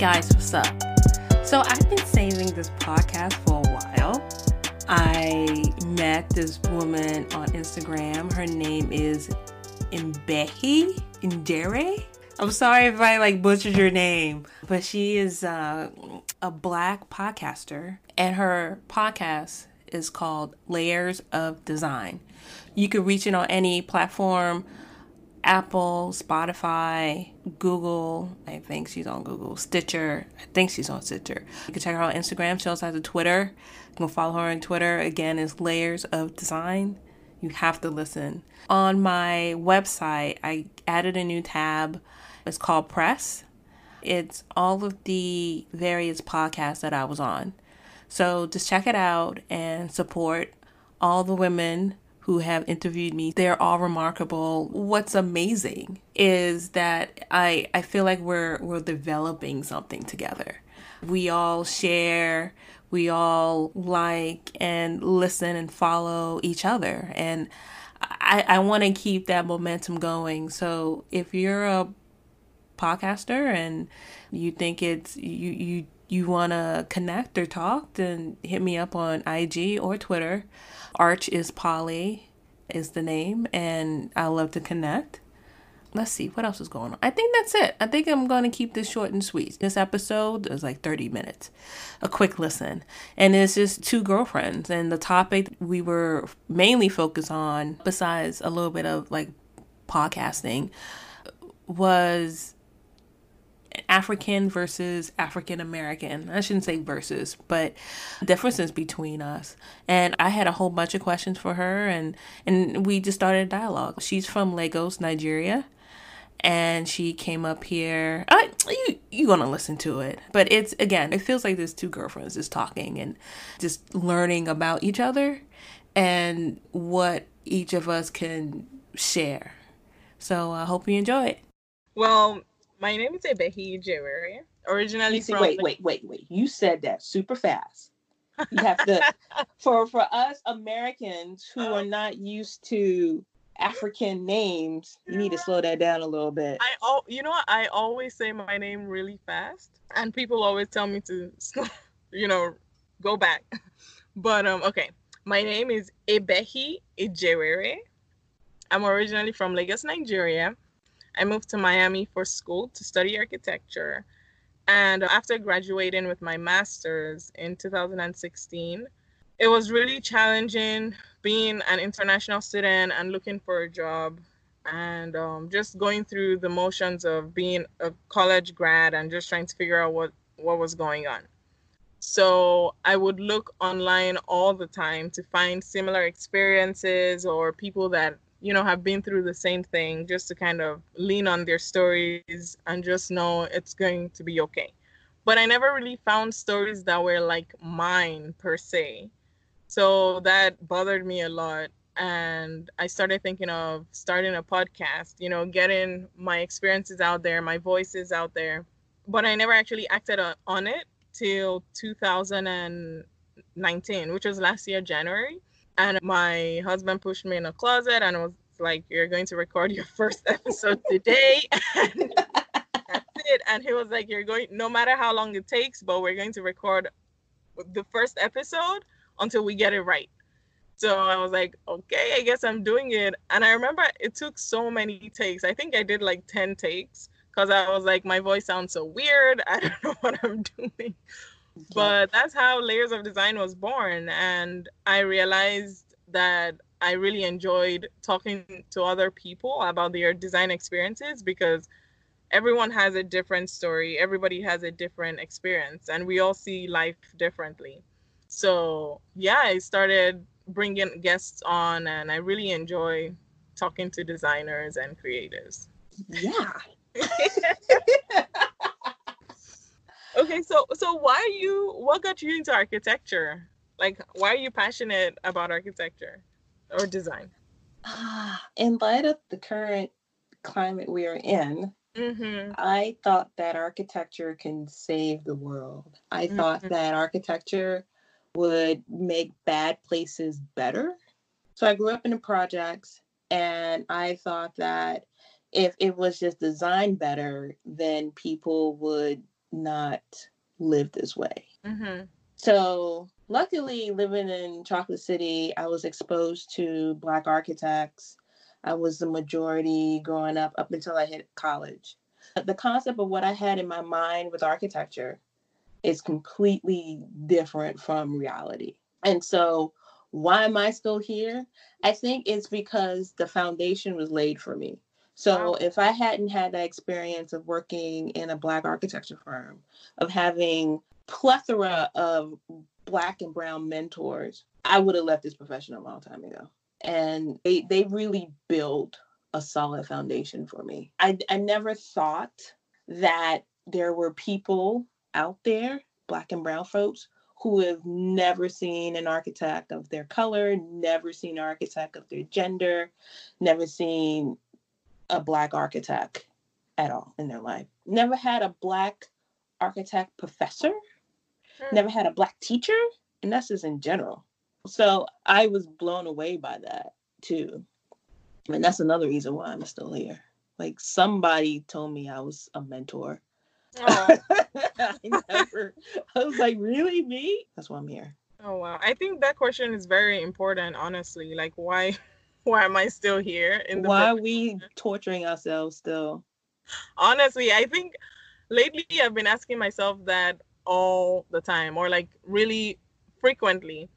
guys, what's up? So, I've been saving this podcast for a while. I met this woman on Instagram. Her name is Mbehi Ndere. I'm sorry if I like butchered your name, but she is uh, a black podcaster, and her podcast is called Layers of Design. You can reach it on any platform Apple, Spotify, Google. I think she's on Google. Stitcher. I think she's on Stitcher. You can check her out on Instagram. She also has a Twitter. You can follow her on Twitter. Again, is Layers of Design. You have to listen. On my website, I added a new tab. It's called Press. It's all of the various podcasts that I was on. So just check it out and support all the women who have interviewed me. They're all remarkable. What's amazing is that I I feel like we're we're developing something together. We all share, we all like and listen and follow each other. And I, I want to keep that momentum going. So if you're a podcaster and you think it's you you you want to connect or talk, then hit me up on IG or Twitter. Arch is Polly is the name, and I love to connect. Let's see what else is going on. I think that's it. I think I'm going to keep this short and sweet. This episode is like 30 minutes, a quick listen, and it's just two girlfriends. And the topic we were mainly focused on, besides a little bit of like podcasting, was African versus African American. I shouldn't say versus, but differences between us. And I had a whole bunch of questions for her and and we just started a dialogue. She's from Lagos, Nigeria. And she came up here. I, you you gonna listen to it, but it's again. It feels like there's two girlfriends just talking and just learning about each other and what each of us can share. So I hope you enjoy it. Well, my name is Ebehi Jewere. Originally see, from wait, wait, wait, wait. You said that super fast. You have to for for us Americans who are not used to African names, you need to slow that down a little bit. I oh, you know what? I always say my name really fast, and people always tell me to, you know, go back. But um, okay, my name is Ebehi Ijewere. I'm originally from Lagos, Nigeria. I moved to Miami for school to study architecture. And after graduating with my master's in 2016, it was really challenging being an international student and looking for a job and um, just going through the motions of being a college grad and just trying to figure out what, what was going on. So I would look online all the time to find similar experiences or people that you know have been through the same thing just to kind of lean on their stories and just know it's going to be okay. But i never really found stories that were like mine per se. So that bothered me a lot. And i started thinking of starting a podcast you know getting my experiences out there my voices out there. But i never actually acted on it till 2019 which was last year january and my husband pushed me in a closet and was like, You're going to record your first episode today. and that's it. And he was like, You're going, no matter how long it takes, but we're going to record the first episode until we get it right. So I was like, okay, I guess I'm doing it. And I remember it took so many takes. I think I did like 10 takes because I was like, my voice sounds so weird. I don't know what I'm doing but that's how layers of design was born and i realized that i really enjoyed talking to other people about their design experiences because everyone has a different story everybody has a different experience and we all see life differently. So yeah i started bringing guests on and i really enjoy talking to designers and creatives. Yeah okay so so why are you what got you into architecture like why are you passionate about architecture or design uh, in light of the current climate we are in mm-hmm. i thought that architecture can save the world i mm-hmm. thought that architecture would make bad places better so i grew up in the projects and i thought that if it was just designed better then people would not live this way. Mm-hmm. So, luckily, living in Chocolate City, I was exposed to Black architects. I was the majority growing up up until I hit college. The concept of what I had in my mind with architecture is completely different from reality. And so, why am I still here? I think it's because the foundation was laid for me. So, wow. if I hadn't had that experience of working in a Black architecture firm, of having plethora of Black and Brown mentors, I would have left this profession a long time ago. And they, they really built a solid foundation for me. I, I never thought that there were people out there, Black and Brown folks, who have never seen an architect of their color, never seen an architect of their gender, never seen a Black architect at all in their life, never had a Black architect professor, hmm. never had a Black teacher, and that's just in general. So I was blown away by that too. And that's another reason why I'm still here. Like somebody told me I was a mentor I never. I was like, really, me? That's why I'm here. Oh wow! I think that question is very important. Honestly, like, why, why am I still here? In the why are we torturing ourselves still? Honestly, I think lately I've been asking myself that all the time, or like really frequently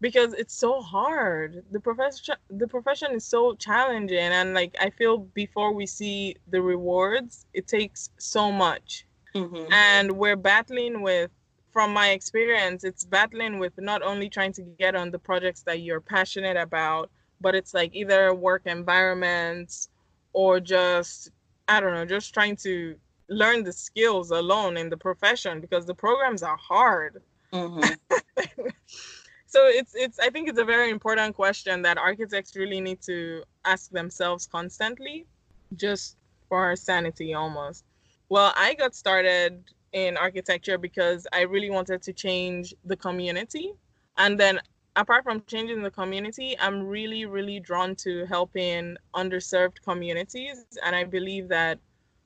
because it's so hard the profession the profession is so challenging and like i feel before we see the rewards it takes so much mm-hmm. and we're battling with from my experience it's battling with not only trying to get on the projects that you're passionate about but it's like either work environments or just i don't know just trying to learn the skills alone in the profession because the programs are hard mm-hmm. so it's it's i think it's a very important question that architects really need to ask themselves constantly just for our sanity almost well i got started in architecture because i really wanted to change the community and then apart from changing the community i'm really really drawn to helping underserved communities and i believe that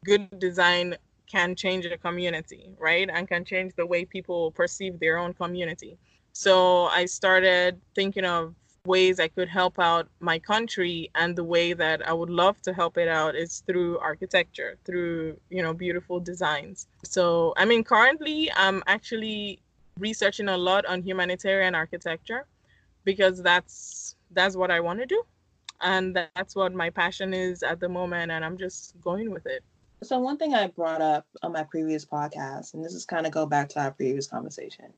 good design can change a community right? And can change the way people perceive their own community. So I started thinking of ways I could help out my country and the way that I would love to help it out is through architecture, through, you know, beautiful designs. So, I mean, currently I'm actually researching a lot on humanitarian architecture because that's that's what I want to do. And that's what my passion is at the moment and I'm just going with it. So one thing I brought up on my previous podcast and this is kind of go back to our previous conversation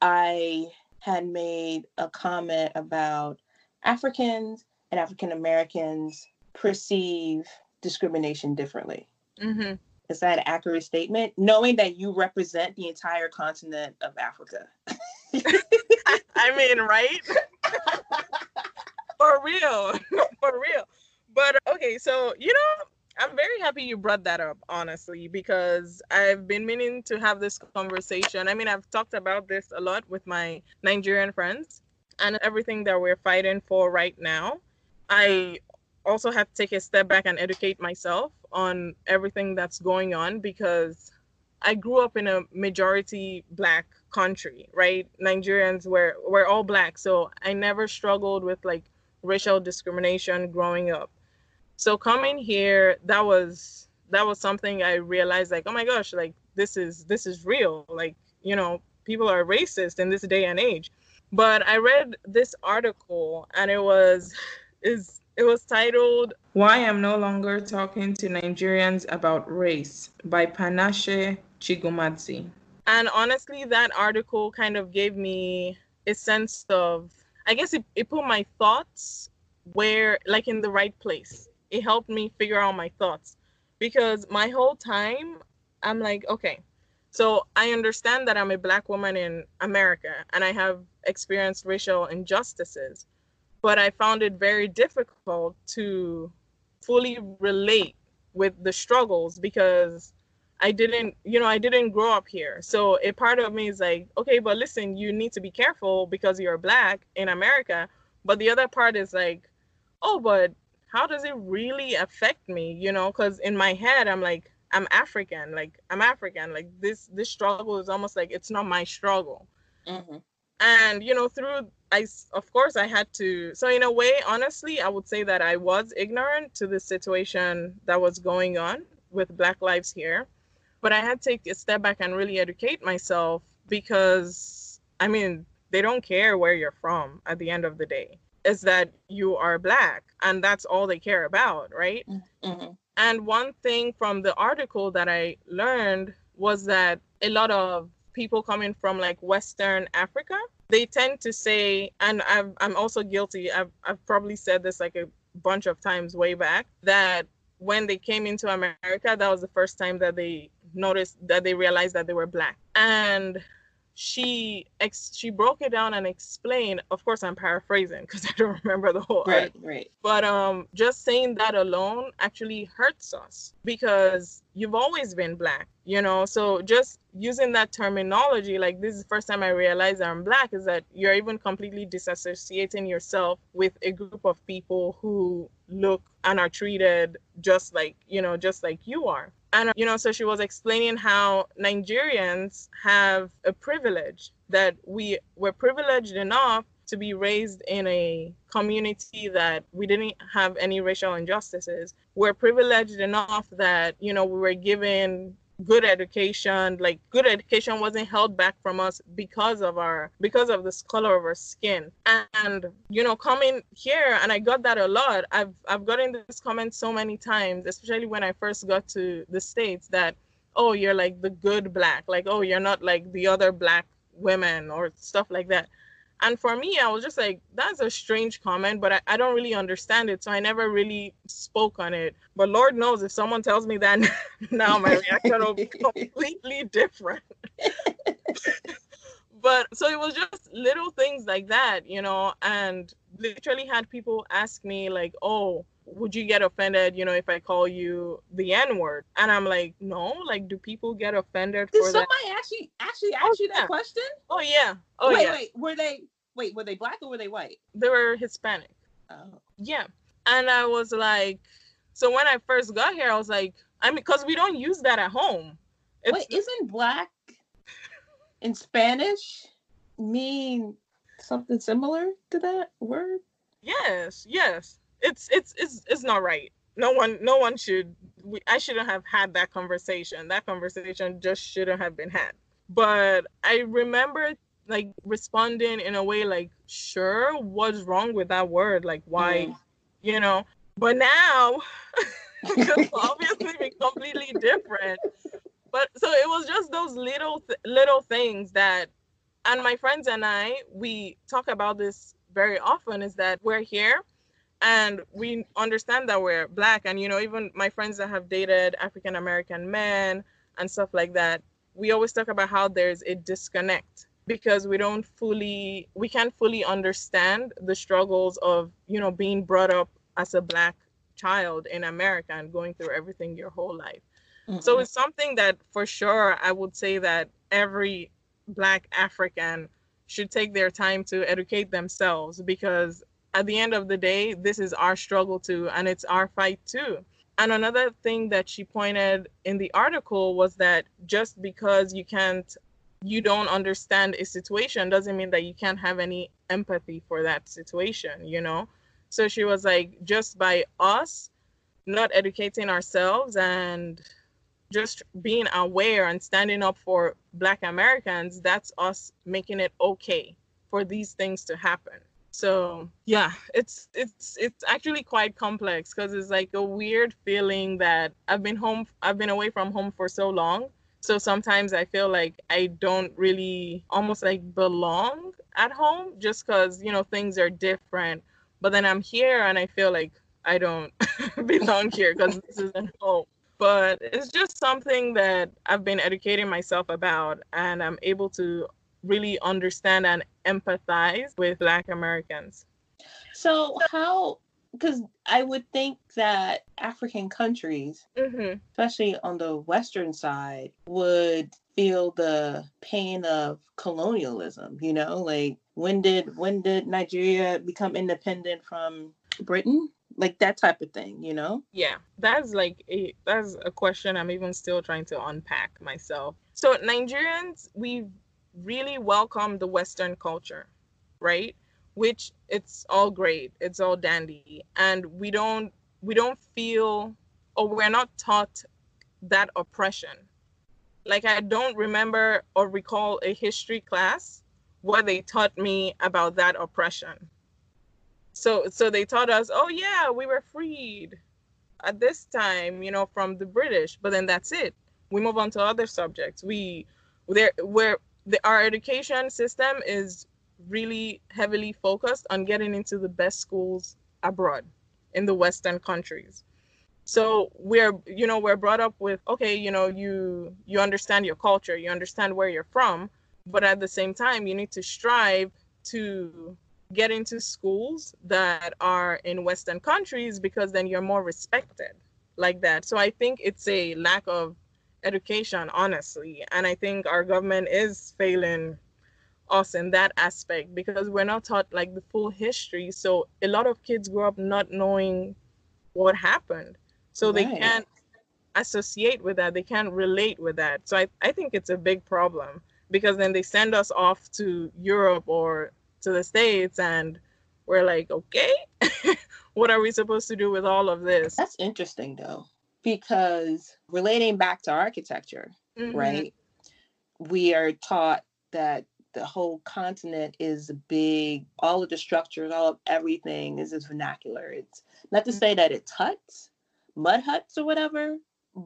I had made a comment about Africans and African Americans perceive discrimination differently. Mm-hmm. Is that an accurate statement? Knowing that you represent the entire continent of Africa. I mean, right? For real. For real. But okay, so, you know, I'm very happy you brought that up, honestly, because I've been meaning to have this conversation. I mean, I've talked about this a lot with my Nigerian friends and everything that we're fighting for right now. I also have to take a step back and educate myself on everything that's going on because I grew up in a majority black country, right? Nigerians were we're all black, so I never struggled with like racial discrimination growing up. So coming here that was that was something i realized like oh my gosh like this is this is real. Like you know people are racist in this day and age. But i read this article and it was is it was titled why i'm no longer talking to nigerians about race by Panashe Chigumadzi and honestly that article kind of gave me a sense of i guess it, it put my thoughts where like in the right place. It helped me figure out my thoughts. Because my whole time I'm like, okay, so I understand that I'm a black woman in America and I have experienced racial injustices, but I found it very difficult to fully relate with the struggles because I didn't, you know, I didn't grow up here. So a part of me is like, okay, but listen, you need to be careful because you're black in America. But the other part is like, oh, but how does it really affect me you know because in my head i'm like I'm African. Like I'm African. Like this this struggle is almost like it's not my struggle. Mm-hmm. And you know, through I of course I had to. So in a way, honestly, I would say that I was ignorant to the situation that was going on with Black Lives here, but I had to take a step back and really educate myself because I mean they don't care where you're from at the end of the day. Is that you are black, and that's all they care about, right? Mm-hmm. And one thing from the article that I learned was that a lot of people coming from like Western Africa, they tend to say, and i am also guilty, I've, I've probably said this like a bunch of times way back, that when they came into America, that was the first time that they noticed that they realized that they were black. And she ex- she broke it down and explained of course i'm paraphrasing because i don't remember the whole right article. right but um just saying that alone actually hurts us because you've always been black you know so just using that terminology like this is the first time i realized i'm black is that you're even completely disassociating yourself with a group of people who look and are treated just like you know just like you are and you know so she was explaining how nigerians have a privilege that we were privileged enough to be raised in a community that we didn't have any racial injustices. We're privileged enough that you know we were given good education like good education wasn't held back from us because of our because of the color of our skin. And you know coming here and i got that a lot. I've i've gotten this comment so many times especially when i first got to the states that oh you're like the good black. Like oh you're not like the other black women or stuff like that and for me, I was just like, that's a strange comment, but I, I don't really understand it. So I never really spoke on it. But Lord knows if someone tells me that now, my reaction will be completely different. but so it was just little things like that, you know, and literally had people ask me, like, oh, would you get offended, you know, if I call you the N word? And I'm like, no, like, do people get offended Did somebody that? actually actually ask oh, you that oh, yeah. question? Oh yeah. Oh wait, yeah. Wait, were they wait, were they black or were they white? They were Hispanic. Oh. Yeah. And I was like, so when I first got here, I was like, I mean, because we don't use that at home. It's, wait, isn't black in Spanish mean something similar to that word? Yes, yes it's it's it's it's not right. No one no one should we, I shouldn't have had that conversation. That conversation just shouldn't have been had. But I remember like responding in a way like, sure, what's wrong with that word? Like why, mm. you know? But now it's obviously be completely different. But so it was just those little th- little things that and my friends and I we talk about this very often is that we're here and we understand that we're black and you know even my friends that have dated african american men and stuff like that we always talk about how there's a disconnect because we don't fully we can't fully understand the struggles of you know being brought up as a black child in america and going through everything your whole life mm-hmm. so it's something that for sure i would say that every black african should take their time to educate themselves because at the end of the day, this is our struggle too, and it's our fight too. And another thing that she pointed in the article was that just because you can't, you don't understand a situation doesn't mean that you can't have any empathy for that situation, you know? So she was like, just by us not educating ourselves and just being aware and standing up for Black Americans, that's us making it okay for these things to happen so yeah it's it's it's actually quite complex because it's like a weird feeling that i've been home i've been away from home for so long. So sometimes i feel like i don't really almost like belong at home just because you know things are different. But then i'm here and i feel like i don't belong here because this isn't home. But it's just something that i've been educating myself about and i'm able to really understand and empathize with Black Americans. So, how, because I would think that African countries, mm-hmm. especially on the Western side, would feel the pain of colonialism, you know, like when did when did Nigeria become independent from Britain? like that type of thing you know yeah that's like a that's a question i'm even still trying to unpack myself so nigerians we really welcome the western culture right? Which it's all great it's all dandy. And we don't we don't feel or we're not taught that oppression. Like i don't remember or recall a history class where they taught me about that oppression. So so they taught us oh yeah we were freed at this time you know from the british but then that's it. We move on to other subjects. We there where the, our education system is really heavily focused on getting into the best schools abroad in the western countries. So we're you know we're brought up with okay you know you you understand your culture you understand where you're from but at the same time you need to strive to get into schools that are in western countries because then you're more respected like that. So i think it's a lack of education honestly. And i think our government is failing us in that aspect because we're not taught like the full history. So a lot of kids grow up not knowing what happened. So right. they can't associate with that. They can't relate with that. So I, I think it's a big problem because then they send us off to europe or to the states and we're like okay what are we supposed to do with all of this? That's interesting though because relating back to architecture mm-hmm. right? We are taught that the whole continent is a big all of the structures all of everything is this vernacular. It's not to mm-hmm. say that it's huts mud huts or whatever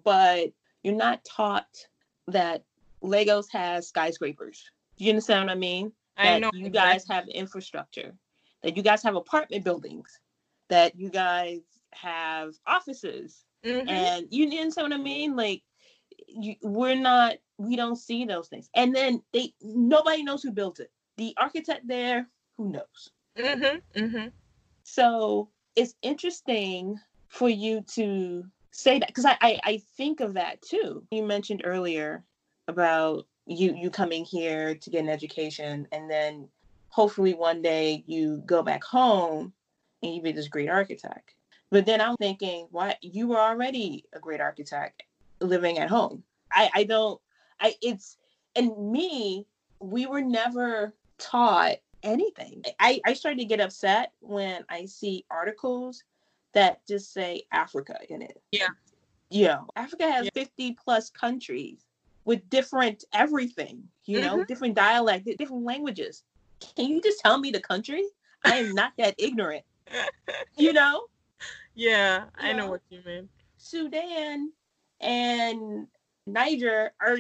but you're not taught that lagos has skyscrapers. Do you understand what i mean? I know you guys have infrastructure, that you guys have apartment buildings, that you guys have offices, mm-hmm. and you understand what I mean? Like, you, we're not, we don't see those things, and then they nobody knows who built it. The architect there, who knows? Mm-hmm. Mm-hmm. So it's interesting for you to say that because I, I I think of that too. You mentioned earlier about you you coming here to get an education and then hopefully one day you go back home and you be this great architect but then i'm thinking why you were already a great architect living at home i i don't i it's and me we were never taught anything i i started to get upset when i see articles that just say africa in it yeah you know africa has yeah. 50 plus countries with different everything, you know, mm-hmm. different dialect, different languages. Can you just tell me the country? I am not that ignorant. You know? Yeah, you I know, know what you mean. Sudan and Niger are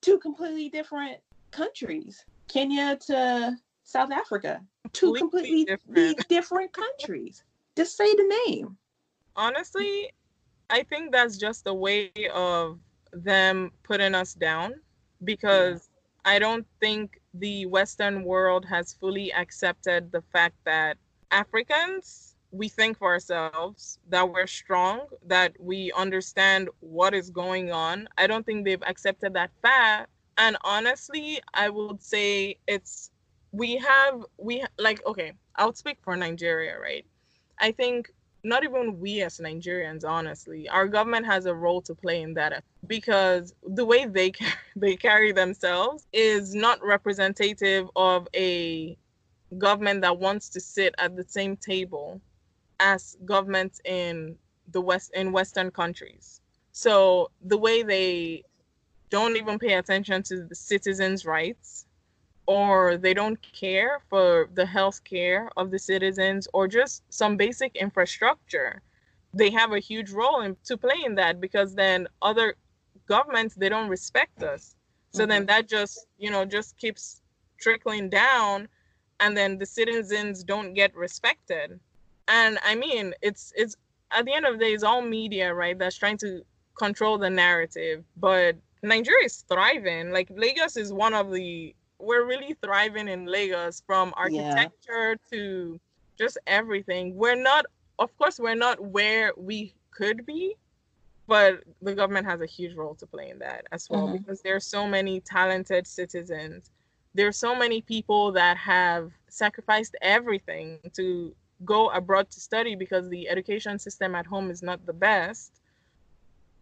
two completely different countries. Kenya to South Africa, two completely, completely different. different countries. Just say the name. Honestly, I think that's just a way of them putting us down because yeah. I don't think the Western world has fully accepted the fact that Africans, we think for ourselves, that we're strong, that we understand what is going on. I don't think they've accepted that fact. And honestly, I would say it's, we have, we like, okay, I'll speak for Nigeria, right? I think not even we as Nigerians, honestly, our government has a role to play in that because the way they they carry themselves is not representative of a government that wants to sit at the same table as governments in the west in Western countries. So the way they don't even pay attention to the citizens' rights or they don't care for the health care of the citizens or just some basic infrastructure they have a huge role in, to play in that because then other governments they don't respect us so mm-hmm. then that just you know just keeps trickling down and then the citizens don't get respected and i mean it's it's at the end of the day it's all media right that's trying to control the narrative but nigeria is thriving like lagos is one of the we're really thriving in Lagos from architecture yeah. to just everything. We're not, of course, we're not where we could be, but the government has a huge role to play in that as well mm-hmm. because there are so many talented citizens. There are so many people that have sacrificed everything to go abroad to study because the education system at home is not the best.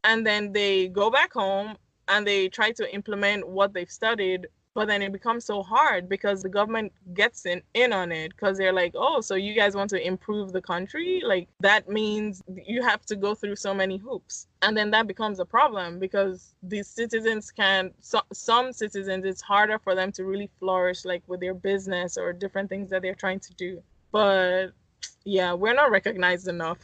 And then they go back home and they try to implement what they've studied but then it becomes so hard because the government gets in, in on it because they're like oh so you guys want to improve the country? Like that means you have to go through so many hoops. And then that becomes a problem because these citizens can so, some citizens it's harder for them to really flourish like with their business or different things that they're trying to do. But yeah we're not recognized enough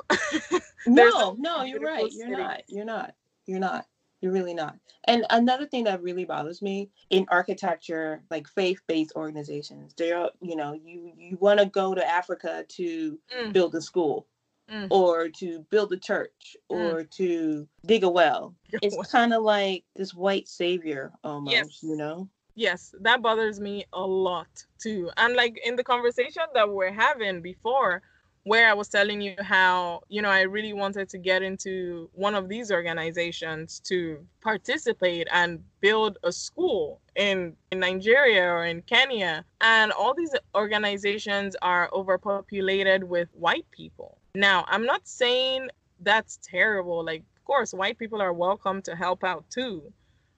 no no you're right you're not you're not you're not you're really not. And another thing that really bothers me in architecture, like faith-based organizations, they're you know, you you want to go to Africa to mm. build a school. Mm. Or to build a church, mm. or to dig a well. It's kind of like this white savior almost, yes. you know? Yes, that bothers me a lot too. And like in the conversation that we're having before, where I was telling you how, you know, I really wanted to get into one of these organizations to participate and build a school in, in Nigeria or in Kenya. And all these organizations are overpopulated with white people. Now, I'm not saying that's terrible. Like, of course, white people are welcome to help out too.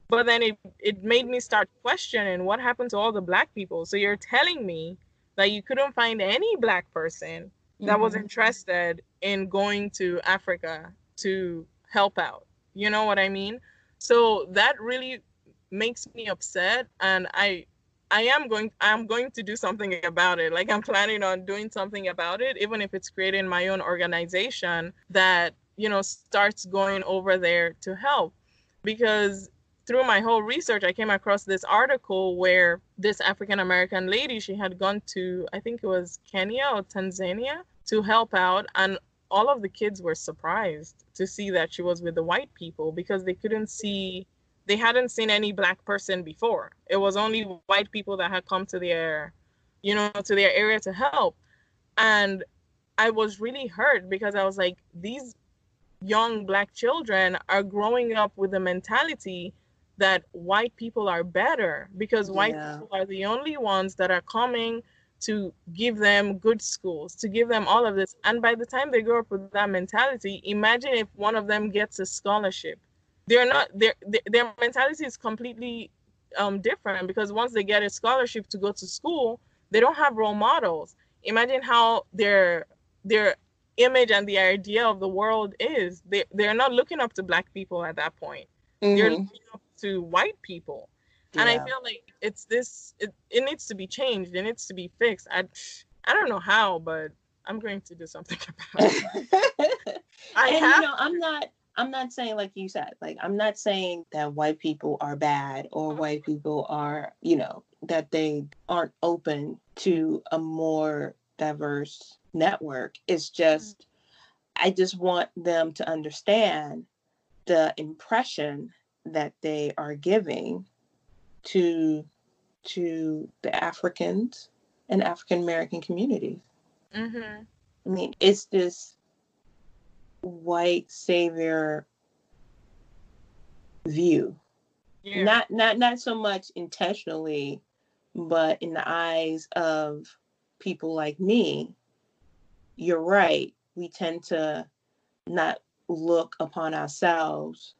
But then it, it made me start questioning what happened to all the black people. So you're telling me that you couldn't find any black person that mm-hmm. was interested in going to Africa to help out. You know what I mean? So that really makes me upset and I I am going I'm going to do something about it. Like I'm planning on doing something about it even if it's creating my own organization that, you know, starts going over there to help because through my whole research, I came across this article where this African American lady, she had gone to, I think it was Kenya or Tanzania to help out. And all of the kids were surprised to see that she was with the white people because they couldn't see, they hadn't seen any black person before. It was only white people that had come to their, you know, to their area to help. And I was really hurt because I was like, these young black children are growing up with a mentality that white people are better because white yeah. people are the only ones that are coming to give them good schools, to give them all of this. And by the time they grow up with that mentality, imagine if one of them gets a scholarship. They're not their their mentality is completely um, different because once they get a scholarship to go to school, they don't have role models. Imagine how their their image and the idea of the world is. They they're not looking up to black people at that point. Mm-hmm. They're looking up to white people. Yeah. And I feel like it's this it, it needs to be changed. It needs to be fixed. I I don't know how, but I'm going to do something about it. I and, have you know, I'm not I'm not saying like you said, like I'm not saying that white people are bad or mm-hmm. white people are, you know, that they aren't open to a more diverse network. It's just mm-hmm. I just want them to understand the impression that they are giving to to the Africans and African American communities. Mm-hmm. I mean, it's this white savior view. Yeah. Not not not so much intentionally, but in the eyes of people like me, you're right. We tend to not look upon ourselves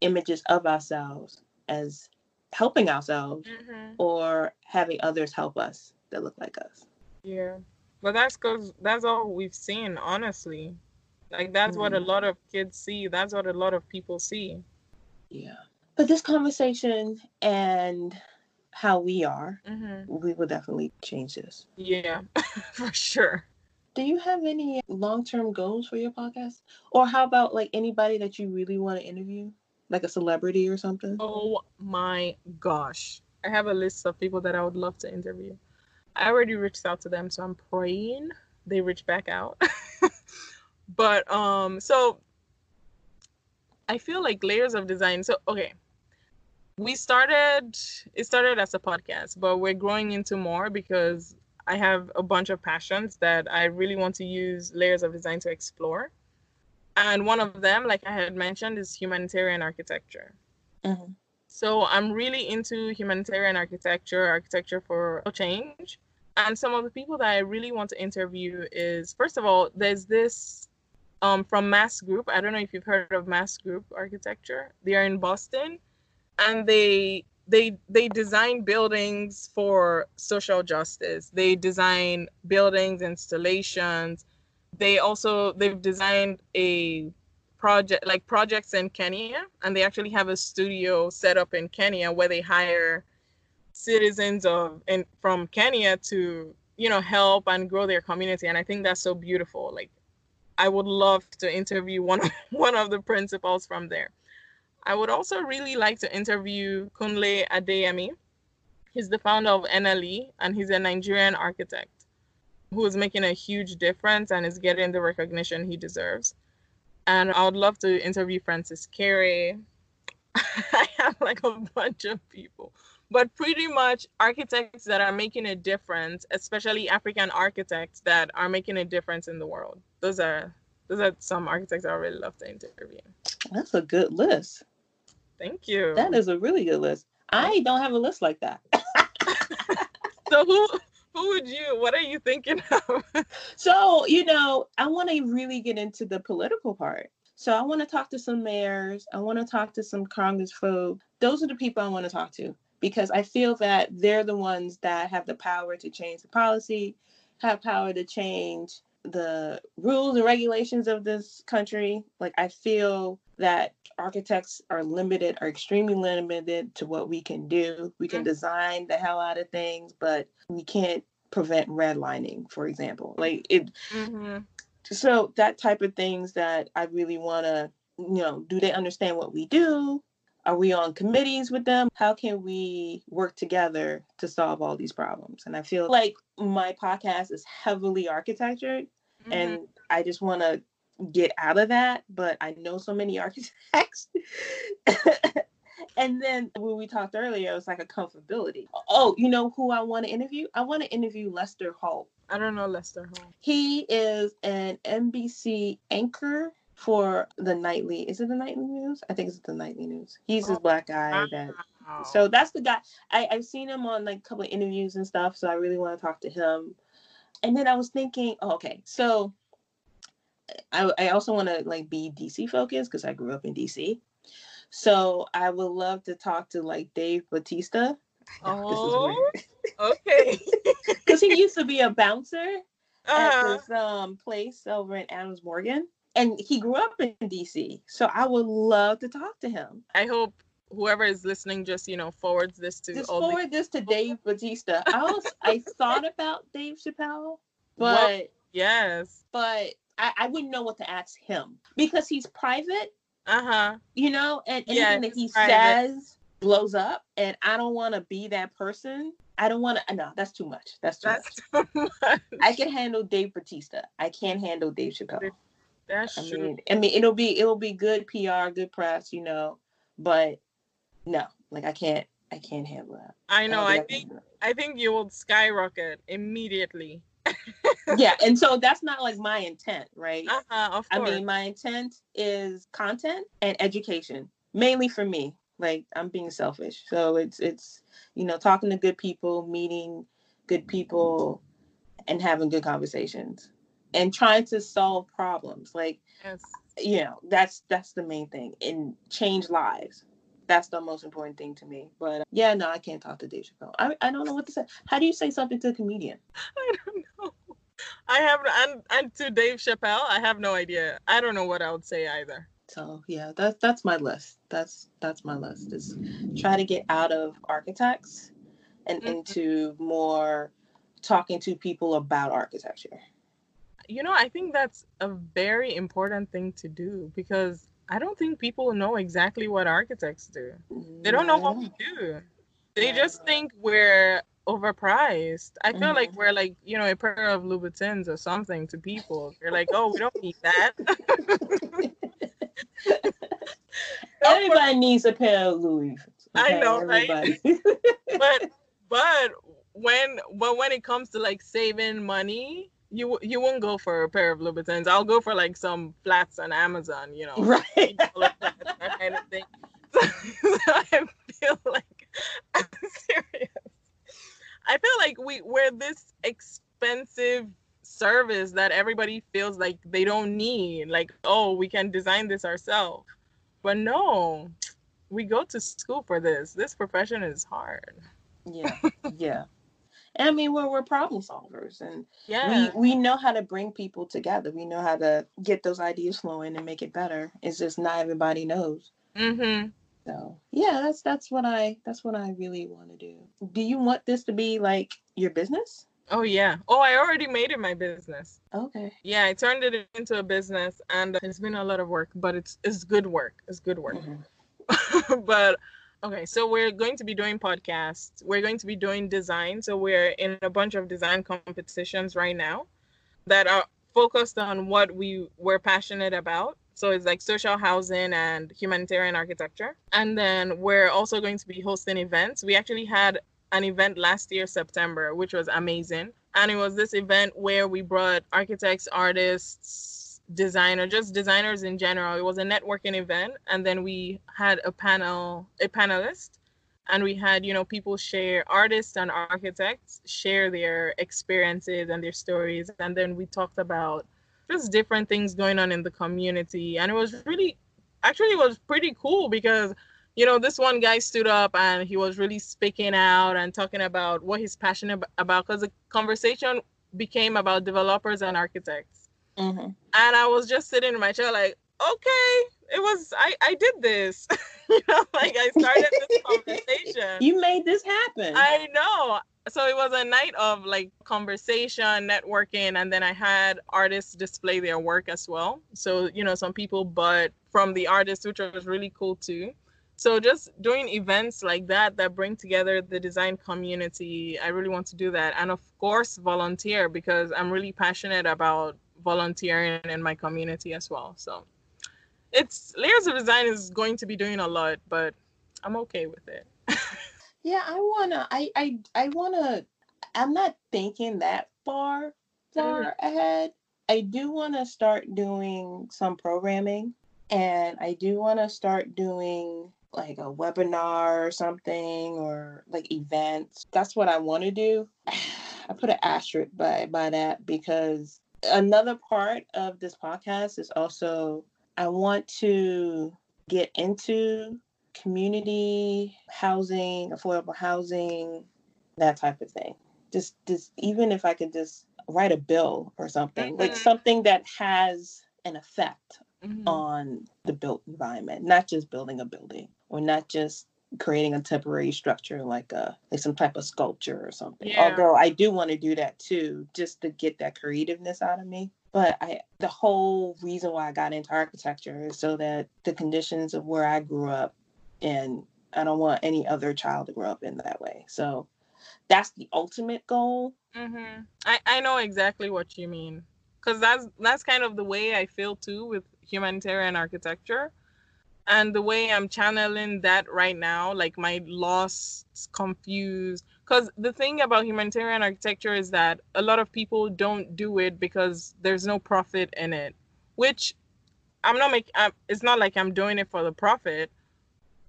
images of ourselves as helping ourselves mm-hmm. or having others help us that look like us. Yeah. But that's because that's all we've seen, honestly. Like, that's mm-hmm. what a mm-hmm. lot of kids see. That's what a lot of people see. Yeah. But this conversation and how we are, mm-hmm. we will definitely change this. Yeah, for sure. Do you have any long term goals for your podcast? Or how about like anybody that you really want to interview? Like a celebrity or something? Oh my gosh. I have a list of people that I would love to interview. I already reached out to them, so I'm praying they reach back out. but um so I feel like layers of design. So okay. We started it started as a podcast, but we're growing into more because I have a bunch of passions that I really want to use layers of design to explore and one of them like i had mentioned is humanitarian architecture mm-hmm. so i'm really into humanitarian architecture architecture for change And some of the people that I really want to interview is first of all, there's this um, from Mass Group. I don't know if you've heard of Mass Group Architecture. They are in Boston, and they they they design buildings for social justice. They design buildings, installations. They also they've designed a project like projects in Kenya, and they actually have a studio set up in Kenya where they hire citizens of and from Kenya to you know help and grow their community. And I think that's so beautiful. Like I would love to interview one of one of the principals from there. I would also really like to interview Kunle Adeyemi. He's the founder of NLE and he's a Nigerian architect who is making a huge difference and is getting the recognition he deserves. And I would love to interview Francis Kéré. I have like a bunch of people, but pretty much architects that are making a difference, especially African architects that are making a difference in the world. Those are those are some architects I really love to interview. That's a good list. Thank you. That is a really good list. I don't have a list like that. so who who would you what are you thinking of? so, you know, I want to really get into the political part. So I want to talk to some mayors. I want to talk to some Congress folk. Those are the people I want to talk to because I feel that they're the ones that have the power to change the policy, have power to change the rules and regulations of this country. Like I feel that architects are limited, are extremely limited to what we can do. We can mm-hmm. design the hell out of things, but we can't prevent redlining, for example. Like it. Mm-hmm. So that type of things that I really want to, you know, do they understand what we do? Are we on committees with them? How can we work together to solve all these problems? And I feel like my podcast is heavily architectured, mm-hmm. and I just want to get out of that, but I know so many architects. and then when we talked earlier, it was like a comfortability. Oh, you know who I want to interview? I want to interview Lester Holt. I don't know Lester Holt. He is an NBC anchor for the nightly. Is it the nightly news? I think it's the nightly news. He's this black guy oh, that. So that's the guy. I, I've seen him on like a couple of interviews and stuff. So I really want to talk to him. And then I was thinking, oh, okay, so I, I also want to like be DC focused because I grew up in DC. So I would love to talk to like Dave Batista. Oh, okay. Because he used to be a bouncer uh-huh. at this um place over in Adams Morgan, and he grew up in DC. So I would love to talk to him. I hope whoever is listening just you know forwards this to just forward the- this to Dave Batista. I was I thought about Dave Chappelle, but well, yes, but I, I wouldn't know what to ask him because he's private. Uh huh. You know, and anything yeah, that he private. says blows up, and I don't want to be that person. I don't want to. No, that's too much. That's too that's much. Too much. I can handle Dave Batista. I can't handle Dave Chappelle. That's I true. Mean, I mean, it'll be it'll be good PR, good press, you know, but no, like I can't I can't handle that. I know. I, I think I think you will skyrocket immediately yeah, and so that's not like my intent, right? Uh-huh, I mean, my intent is content and education, mainly for me. Like I'm being selfish, so it's it's you know talking to good people, meeting good people, and having good conversations, and trying to solve problems. Like, yes. you know, that's that's the main thing, and change lives that's the most important thing to me. But uh, yeah, no, I can't talk to Dave Chappelle. I, I don't know what to say. How do you say something to a comedian? I don't know. I have and and to Dave Chappelle, I have no idea. I don't know what I would say either. So yeah, that's that's my list. That's that's my list. Is try to get out of architects and mm-hmm. into more talking to people about architecture. You know, I think that's a very important thing to do because I don't think people know exactly what architects do. They don't know what we do. They just think we're overpriced. I feel mm-hmm. like we're like, you know, a pair of Louboutins or something to people. They're like, oh, we don't need that. Everybody needs a pair of Louis. Okay? I know, Everybody. right? but but when but when it comes to like saving money, you you won't go for a pair of Louboutins. I'll go for like some flats on Amazon, you know, right? that, that kind of thing. So, so I feel like I'm serious. I feel like we we're this expensive service that everybody feels like they don't need. Like, oh, we can design this ourselves. But no, we go to school for this. This profession is hard. Yeah, yeah. And I mean, we're, we're problem solvers and yeah. we, we know how to bring people together. We know how to get those ideas flowing and make it better. It's just not everybody knows. Mm-hmm. So yeah, that's that's what I that's what I really want to do. Do you want this to be like your business? Oh yeah. Oh, I already made it my business. Okay. Yeah, I turned it into a business, and it's been a lot of work, but it's it's good work. It's good work. Mm-hmm. but okay, so we're going to be doing podcasts. We're going to be doing design. So we're in a bunch of design competitions right now that are focused on what we were passionate about. So it's like social housing and humanitarian architecture. And then we're also going to be hosting events. We actually had an event last year, September, which was amazing. And it was this event where we brought architects, artists, designer, just designers in general. It was a networking event. And then we had a panel, a panelist, and we had, you know, people share, artists and architects share their experiences and their stories. And then we talked about just different things going on in the community. And it was really, actually, it was pretty cool because you know, this one guy stood up and he was really speaking out and talking about what he's passionate about because the conversation became about developers and architects. Mm-hmm. And I was just sitting in my chair, like, okay, it was, I, I did this. you know, like I started this conversation. You made this happen. I know. So it was a night of like conversation, networking, and then I had artists display their work as well. So, you know, some people, but from the artists, which was really cool too. So just doing events like that that bring together the design community i really want to do that. And of course volunteer because i'm really passionate about volunteering in my community as well. So it's layers of design is going to be doing a lot but i'm okay with it yeah i wanna i i, I wanna i'm not thinking that far far mm-hmm. ahead i do want to start doing some programming and i do want to start doing like a webinar or something or like events. That's what I want to do. I put an asterisk by by that because another part of this podcast is also I want to get into community housing, affordable housing, that type of thing. Just just even if I could just write a bill or something, mm-hmm. like something that has an effect mm-hmm. on the built environment, not just building a building or not just creating a temporary structure like a like some type of sculpture or something. Yeah. Although I do want to do that too, just to get that creativeness out of me. But I the whole reason why I got into architecture is so that the conditions of where I grew up and I don't want any other child to grow up in that way. So that's the ultimate goal. Mm-hmm. I, I know exactly what you mean because that's that's kind of the way I feel too with humanitarian architecture and the way i'm channeling that right now like my lost confused because the thing about humanitarian architecture is that a lot of people don't do it because there's no profit in it which i'm not making it's not like i'm doing it for the profit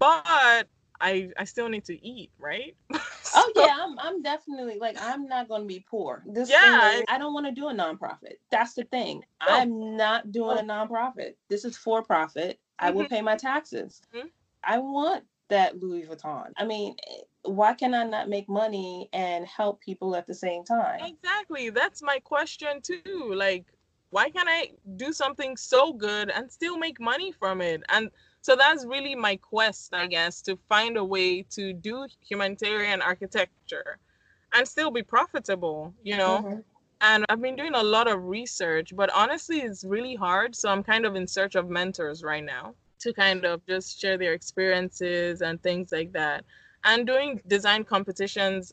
but I I still need to eat, right? so, oh yeah, I'm I'm definitely like I'm not going to be poor. This yeah, is, I don't want to do a nonprofit. That's the thing. No. I'm not doing a nonprofit. This is for profit. I will mm-hmm. pay my taxes. Mm-hmm. I want that Louis Vuitton. I mean, why can I not make money and help people at the same time? Exactly. That's my question too. Like, why can't I do something so good and still make money from it? And so that's really my quest, I guess, to find a way to do humanitarian architecture and still be profitable, you know? Mm-hmm. And I've been doing a lot of research, but honestly, it's really hard. So I'm kind of in search of mentors right now to kind of just share their experiences and things like that. And doing design competitions,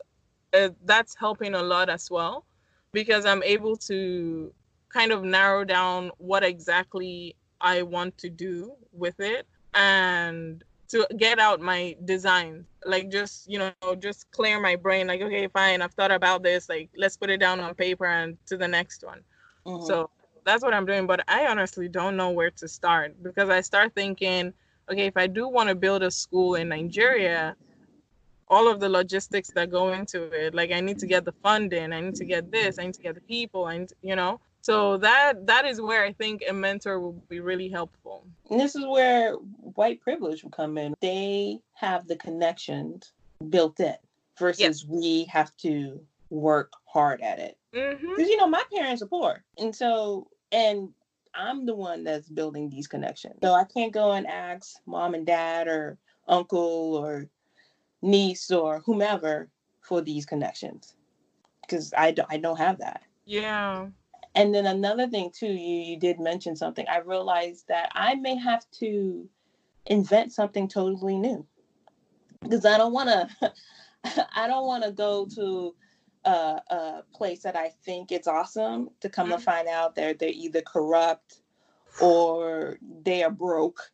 uh, that's helping a lot as well because I'm able to kind of narrow down what exactly I want to do with it and to get out my designs like just you know just clear my brain like okay fine i've thought about this like let's put it down on paper and to the next one mm-hmm. so that's what i'm doing but i honestly don't know where to start because i start thinking okay if i do want to build a school in nigeria all of the logistics that go into it. Like I need to get the funding, I need to get this, I need to get the people, and you know. So that that is where I think a mentor will be really helpful. And this is where white privilege will come in. They have the connections built in versus yes. we have to work hard at it. Because mm-hmm. you know, my parents are poor. And so and I'm the one that's building these connections. So I can't go and ask mom and dad or uncle or niece or whomever for these connections because I don't, I don't have that. Yeah. And then another thing too, you you did mention something. I realized that I may have to invent something totally new because I don't want to. I don't want to go to a, a, place that I think it's awesome to come mm-hmm. to find out they're they're either corrupt or they are broke.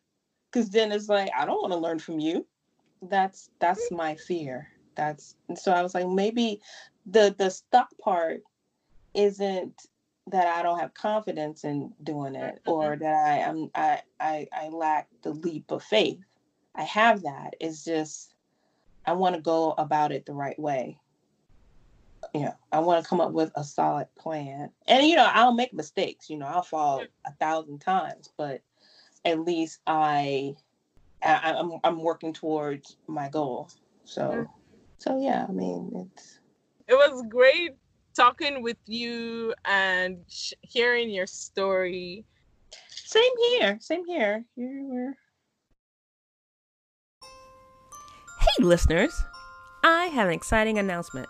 Because then it's like I don't want to learn from you. That's that's my fear. That's so I was like maybe the the stuck part isn't that I don't have confidence in doing it or mm-hmm. that I am I, I I lack the leap of faith. I have that. It's just I want to go about it the right way. You know, I want to come up with a solid plan. And you know, I'll make mistakes, you know, I'll fall a thousand times, but at least I, I am I'm, I'm working towards my goal. So mm-hmm. so yeah, I mean, it's it was great talking with you and sh- hearing your story. Same here. Same here. Here we're. Hey, listeners. I have an exciting announcement.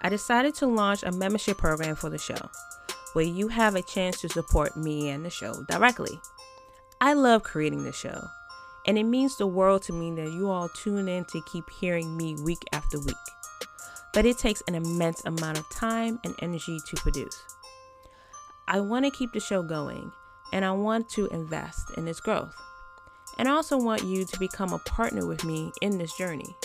I decided to launch a membership program for the show where you have a chance to support me and the show directly. I love creating the show, and it means the world to me that you all tune in to keep hearing me week after week but it takes an immense amount of time and energy to produce. I want to keep the show going and I want to invest in its growth. And I also want you to become a partner with me in this journey.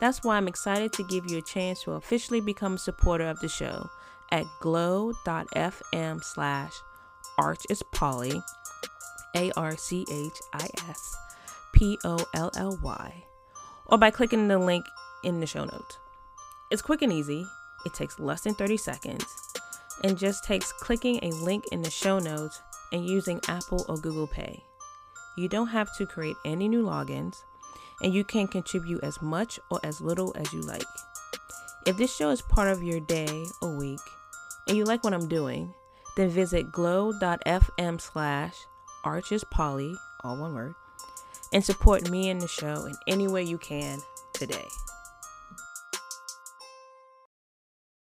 That's why I'm excited to give you a chance to officially become a supporter of the show at glow.fm slash arch is polly, or by clicking the link in the show notes. It's quick and easy, it takes less than 30 seconds, and just takes clicking a link in the show notes and using Apple or Google Pay. You don't have to create any new logins, and you can contribute as much or as little as you like. If this show is part of your day or week, and you like what I'm doing, then visit glow.fm slash archespolly, all one word, and support me and the show in any way you can today.